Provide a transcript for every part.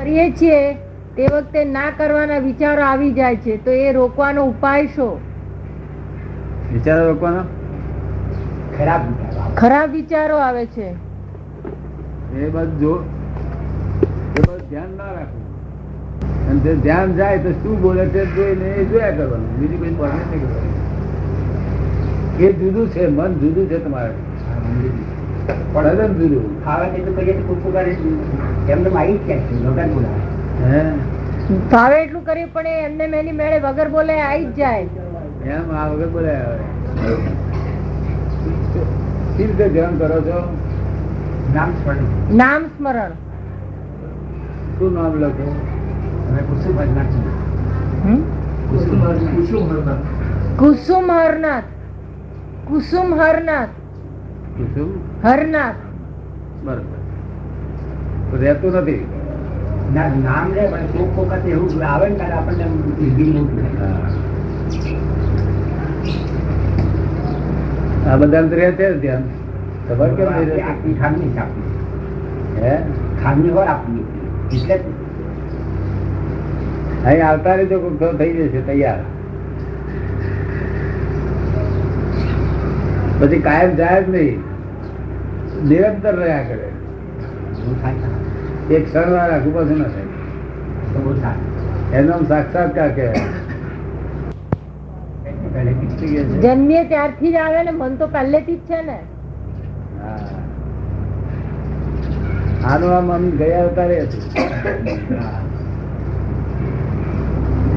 કરીએ છીએ તે વખતે ના કરવાના વિચારો આવી જાય છે તો એ રોકવાનો ઉપાય શું? વિચારો રોકવાનો? ખરાબ ખરાબ વિચારો આવે છે. એ બધું જો એ બધું ધ્યાન ના રાખવું. અને તે ધ્યાન જાય તો શું બોલે છે જોઈને એ જોયા કરવાનું બીજું કોઈ પ્રોબ્લેમ નહીં કરવાનું. એ જુદું છે મન જુદું છે તમારે. તદ્દન જુદું ખાવા તો કરીએ તો કૂકુ કરે છે. એમને આવી જ છે લોકોને બોલાવે. ભાવે એટલું કરીએ પણ એમને મેની મેળે વગર બોલે આવી જ જાય. એમ? આ વગર બોલે આવે સી રીતે ધ્યાન કરો છો? નામ સ્મરણ. નામ સ્મરણ. શું નામ લખો? હવે કુસુમ હરનાથ હમ? કુસુમ હરનાથ. કુસુમ હરનાથ. કુસુમ હરનાથ. કુસુમ હરનાથ. કુસુમ? હરનાથ. બરોબર. રહેતું નથી. નામ રે પણ કોક વખત એવું આવે ને ત્યારે આપણને દિલ એવું થાય. આ બધા રહે છે ધ્યાન ખબર કેમ નહીં આપણી- ખામી છે આપણી. હે? ખામી હોય આપણી એટલે અહીં આવતા રહેજો કોક તો થઈ જશે તૈયાર. પછી કાયમ જાય જ નહીં. નિરંતર રહ્યા કરે. એક ક્ષણ વાર આખું પાછું ના થાય એનો સાક્ષાત્કાર કહેવાય? જન્મીએ ત્યારથી જ આવે ને મન તો પહેલેથી જ છે ને. આનું આ મન ગયા અવતારે હતું.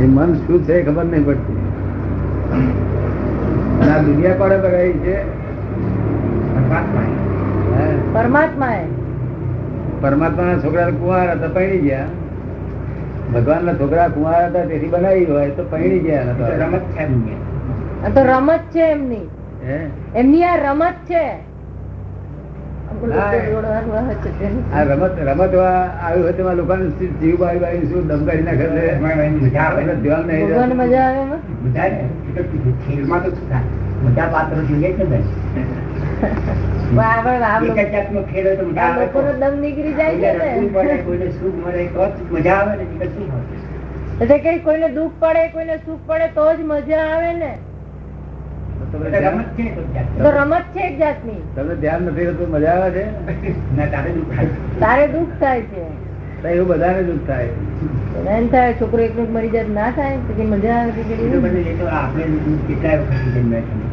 એ મન શું છે ખબર નહીં પડતી. અને આ દુનિયા કોને બગાડી છે? પરમાત્મા એ. પરમાત્મા એ પરમાત્માના છોકરા કુંવાર હતા પૈણી ગયા. ભગવાનના છોકરા કુંવાર હતા તેથી બનાવી હોય તો પૈણી ગયા. રમત છે આ તો રમત છે એમની. એમની આ રમત છે. આ રમત રમત આવ્યું હોય લોકોને જીવ બાળી બાળી શું દમકારી નાખે મજા આવે. મજા આવે બધા પાત્રો જોઈએ છે ને કોઈને રસવું પડે, ને. કોઈને સુખ મળે તો જ મજા આવે ને નહીંતર શું હોય? એટલે કે કોઈને દુઃખ પડે કોઈને સુખ પડે તો જ મજા આવે ને. તમે ધ્યાન- રમત છે એક જાતની. તમને ધ્યાન નથી રહેતું મજા આવે છે? તારે દુઃખ થાય. તારે દુઃખ થાય છે. એવું બધાને દુઃખ થાય. એમ થાય છોકરો એકલો મરી જાય ના થાય પછી મજા આવે આપણે વખત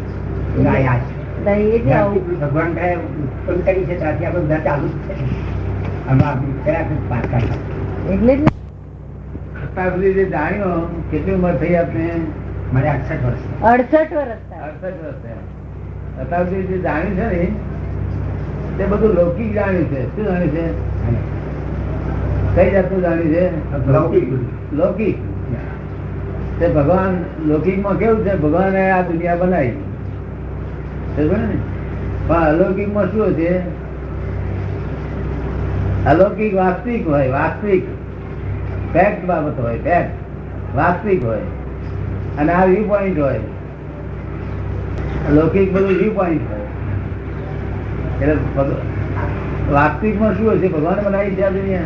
ભગવાન કહે ઉત્પન્ન કરી છે ત્યાંથી આપણે બધા ચાલુ જ છે. આમાં કયા થાય. એટલે અત્યાર સુધી જે જાણ્યો કેટલી ઉંમર થઈ આપણે મારે અડસઠ વર્ષ અડસઠ વર્ષ થાય. અડસઠ વર્ષ અત્યાર સુધી જે જાણ્યું છે ને તે બધું લૌકિક જાણ્યું છે. શું જાણ્યું છે? કઈ જાતનું જાણ્યું છે? લૌકિક. લૌકિક. તે ભગવાન લૌકિકમાં કેવું છે? ભગવાને આ દુનિયા બનાવી. સમજો માં શું છે અલૌકિક વાસ્તવિક હોય, વાસ્તવિક. ફેક્ટ બાબત હોય ફેક્ટ વાસ્તવિક હોય. અને આ વ્યૂ પોઈન્ટ હોય. અલૌકિક બધું વ્યૂ પોઈન્ટ હોય. એટલે વાસ્તવિકમાં શું છે ભગવાને બનાવી છે આ દુનિયા.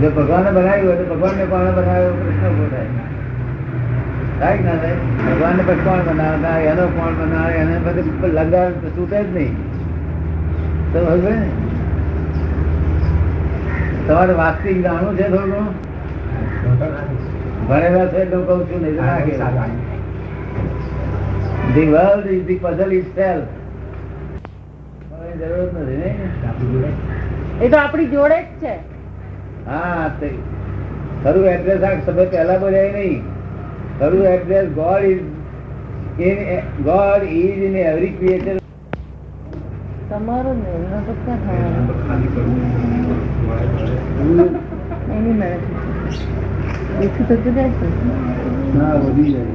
જો ભગવાને બનાવ્યું હોય તો ભગવાનને કોણે બનાવ્યો? પ્રશ્ન ઊભો થાય. થાય ના થાય? ભગવાનને પછી કોણ બનાવે? એનો કોણ બનાવે? એને બધું લંગર છૂટે જ નહીં. તો હવે ને? તમારે વાસ્તવિક જાણવું છે થોડું ભણેલા છે તો કઉ છું નહીં the world is the puzzle is self જરૂર નથી નહીં? એ તો આપણી જોડે જ છે. હા તે ખરું એડ્રેસ આ સમય પહેલા બોલાય નહીં. ખરું address god is in god is in every creature તમારો ને તો ક્યાં થવાનો એની મેળે. દેખું તો જુદા છે? ના વધી જાય.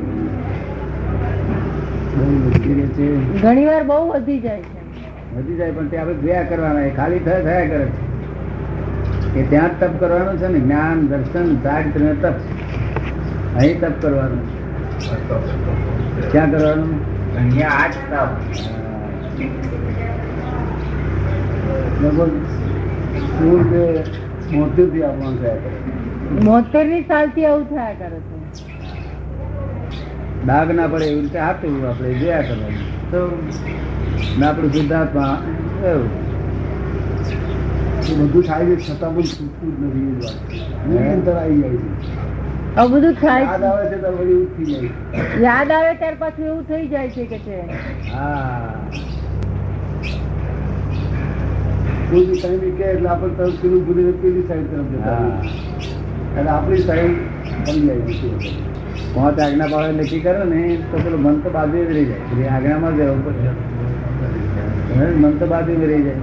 બહુ વધી રહે છે. ઘણી વાર બહુ વધી જાય છે. વધી જાય પણ તે આપણે ગયા કરવાના એ ખાલી થયા થયા કરે કે એ ત્યાં જ તપ કરવાનું છે ને. જ્ઞાન દર્શન ચારિત્ર ને તપ. અહીં તપ કરવાનું ક્યાં કરવાનું? તપ. ને બોલ. સોળ કે બોતેરથી આપવાનું થયા. મોતેરની સાલથી આવું થયા કરે છે. ડાઘ ના પડે એવી રીતે હાથું આપણે જોયા કરવાનું. તો ના આપણું સિદ્ધાર્થમાં એવું. બધું થાય છે છતાં પણ છૂટતું જ નથી એ વાત. નિરંતર આવી જાય છે. આવું બધું થાય. યાદ આવે ત્યાર પાછું એવું થઈ જાય છે કે છે. કોઈ બી કે એટલે આપણે પેલું પેલી સાઈડ તરફ જતા હા. આપણી સાઈડ બની જાય છે. પાંચ આજ્ઞા પાડે નક્કી કરે ને તો પેલું મન તો બાજુ જ રહી જાય. આજ્ઞામાં જ રહેવું પડશે મન તો બાજુ જ રહી જાય.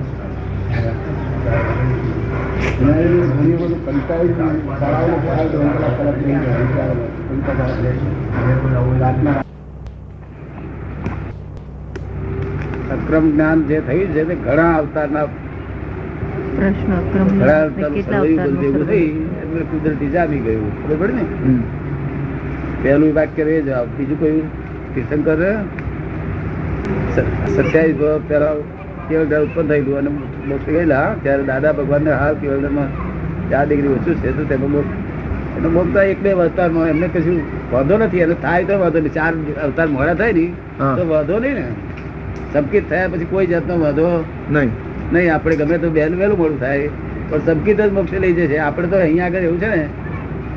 ઘણી બધું કંટાળી કલાક કલાક જાય. રાતના અક્રમ જ્ઞાન જે થયું છે તે ઘણા અવતારના પ્રશ્ન અક્રમ ઘણા અવતાર ભેગું થઈ એટલે કુદરતી જામી ગયું. બરોબર ને? પહેલું વાક્ય એ જવાબ. બીજું કયું તીર્થંકર? સત્યાવીસ વર્ષ કેવળ ઉત્પન્ન થયેલું અને મોક્ષ ગયેલા ત્યારે દાદા ભગવાનને હાલ કેવળમાં ચાર ડિગ્રી ઓછું છે તો તેમાં મોક્ષ એટલે મોક્ષ એક બે અવતારમાં એમને કશું વાંધો નથી અને થાય તો વાંધો નહીં. ચાર અવતાર મોડા થાય ને તો વાંધો નહીં ને. સંકિત થયા પછી કોઈ જાતનો વાંધો નહીં. નહીં. આપણે ગમે તો વહેલું વહેલું મોડું થાય પણ સંકિત જ મોક્ષ લઈ જશે આપણે તો અહીંયા આગળ એવું છે ને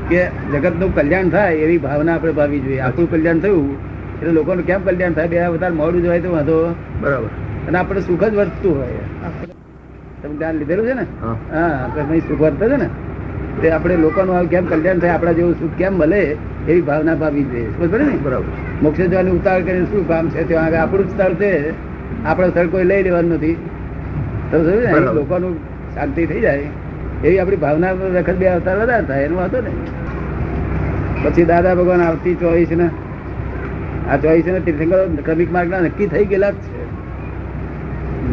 કે જગતનું કલ્યાણ થાય એવી ભાવના આપણે ભાવી જોઈએ. આપણું કલ્યાણ થયું એટલે લોકોનું કેમ કલ્યાણ થાય? બે અવતાર મોડું જોવાય તો વાંધો. બરાબર. અને આપણે સુખ જ વર્તતું હોય. તમે ધ્યાન લીધેલું છે ને? હા. સુખ વર્તે છે ને? તે આપણે લોકોનું આવું કેમ કલ્યાણ થાય આપણા જેવું સુખ કેમ મળે એવી ભાવના ભાવી જોઈએ બરાબર ને? બરાબર. મોક્ષે જવાની ઉતાર કરીને શું કામ છે? ત્યાં આગળ આપણું સ્થળ છે. આપણો સ્થળ કોઈ લઈ લેવાનું નથી. તો સમજ ને? લોકોનું શાંતિ થઈ જાય. એવી આપણી ભાવના વખત બે અવતાર વધારે થાય એનું વાંધો ને પછી દાદા ભગવાન આવતી ચોવીસ ને આ ચોવીસ ને તીર્થંકર ક્રમિક માર્ગના નક્કી થઈ ગયેલા જ છે.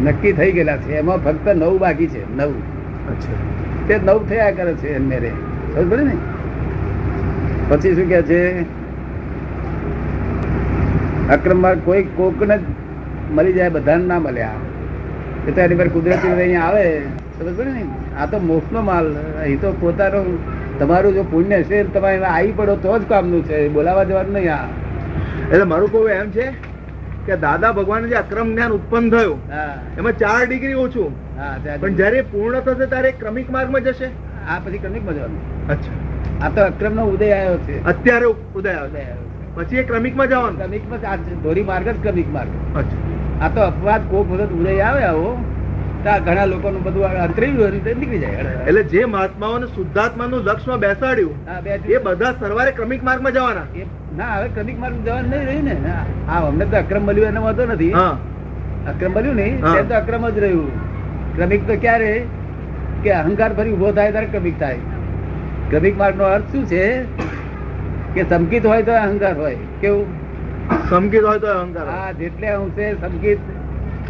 નક્કી થઈ ગયેલા છે. એમાં ફક્ત નવ બાકી છે નવ. તે નવ થયા કરે છે મેરે ખબર ને? પછી શું કે છે? અક્રમ માર્ગ કોઈ કોકને મળી જાય બધાને ના મળ્યા એ તો એની પર કુદરતી અહીંયા આવે. સમજ પડે ને? આ તો મોક્ષનો માલ. અહીં તો પોતાનો તમારું જો પુણ્ય છે તમારે આવી પડો તો જ કામનું છે. બોલાવા જવાનું નહીં આ. એટલે મારું કહું એમ છે કે દાદા ભગવાન જે અક્રમ જ્ઞાન ઉત્પન્ન થયું એમાં ચાર ડિગ્રી ઓછું. પણ જયારે પૂર્ણ થશે ત્યારે ક્રમિક ક્રમિક માર્ગમાં જશે? આ પછી ક્રમિકમાં જવાનું. અચ્છા. આ તો અક્રમનો ઉદય આવ્યો છે. અત્યારે ઉદય ઉદય આવ્યો પછી એ ક્રમિકમાં જવાનું? ક્રમિકમાં માં ધોરી માર્ગ જ ક્રમિક માર્ગ. અચ્છા. આ તો અપવાદ કોઈ વખત ઉદય આવે આવો. ઘણા લોકોનું બધું અંતરી નીકળી જાય એટલે જે મહાત્માઓને શુદ્ધાત્માનું લક્ષમાં બેસાડ્યું એ બધા સરવારે ક્રમિક માર્ગમાં જવાના. ના હવે ક્રમિક માર્ગ જવાનું નહીં રહ્યું ને. હા અમને તો અક્રમ મળ્યું એનો વાંધો નથી. અક્રમ મળ્યું નહીં હા. તો અક્રમ જ રહ્યું. ક્રમિક તો ક્યારે? કે અહંકાર ફરી ઊભો થાય ત્યારે ક્રમિક થાય. ક્રમિક માર્ગ નો અર્થ શું છે? કે સંકિત હોય તો અહંકાર હોય. કેવું? સમકિત હોય તો અહંકાર હા જેટલે અંશે સંકેત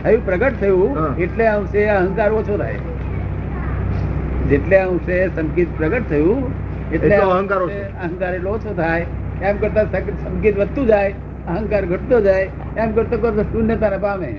થયું પ્રગટ થયું એટલે અંશે અહંકાર ઓછો થાય. જેટલે અંશે સંકેત પ્રગટ થયું એટલે અહંકાર અહંકાર એટલો ઓછો થાય. એમ કરતા સંકેત વધતું જાય અહંકાર ઘટતો જાય એમ કરતા કરતો શૂન્યતા પામે.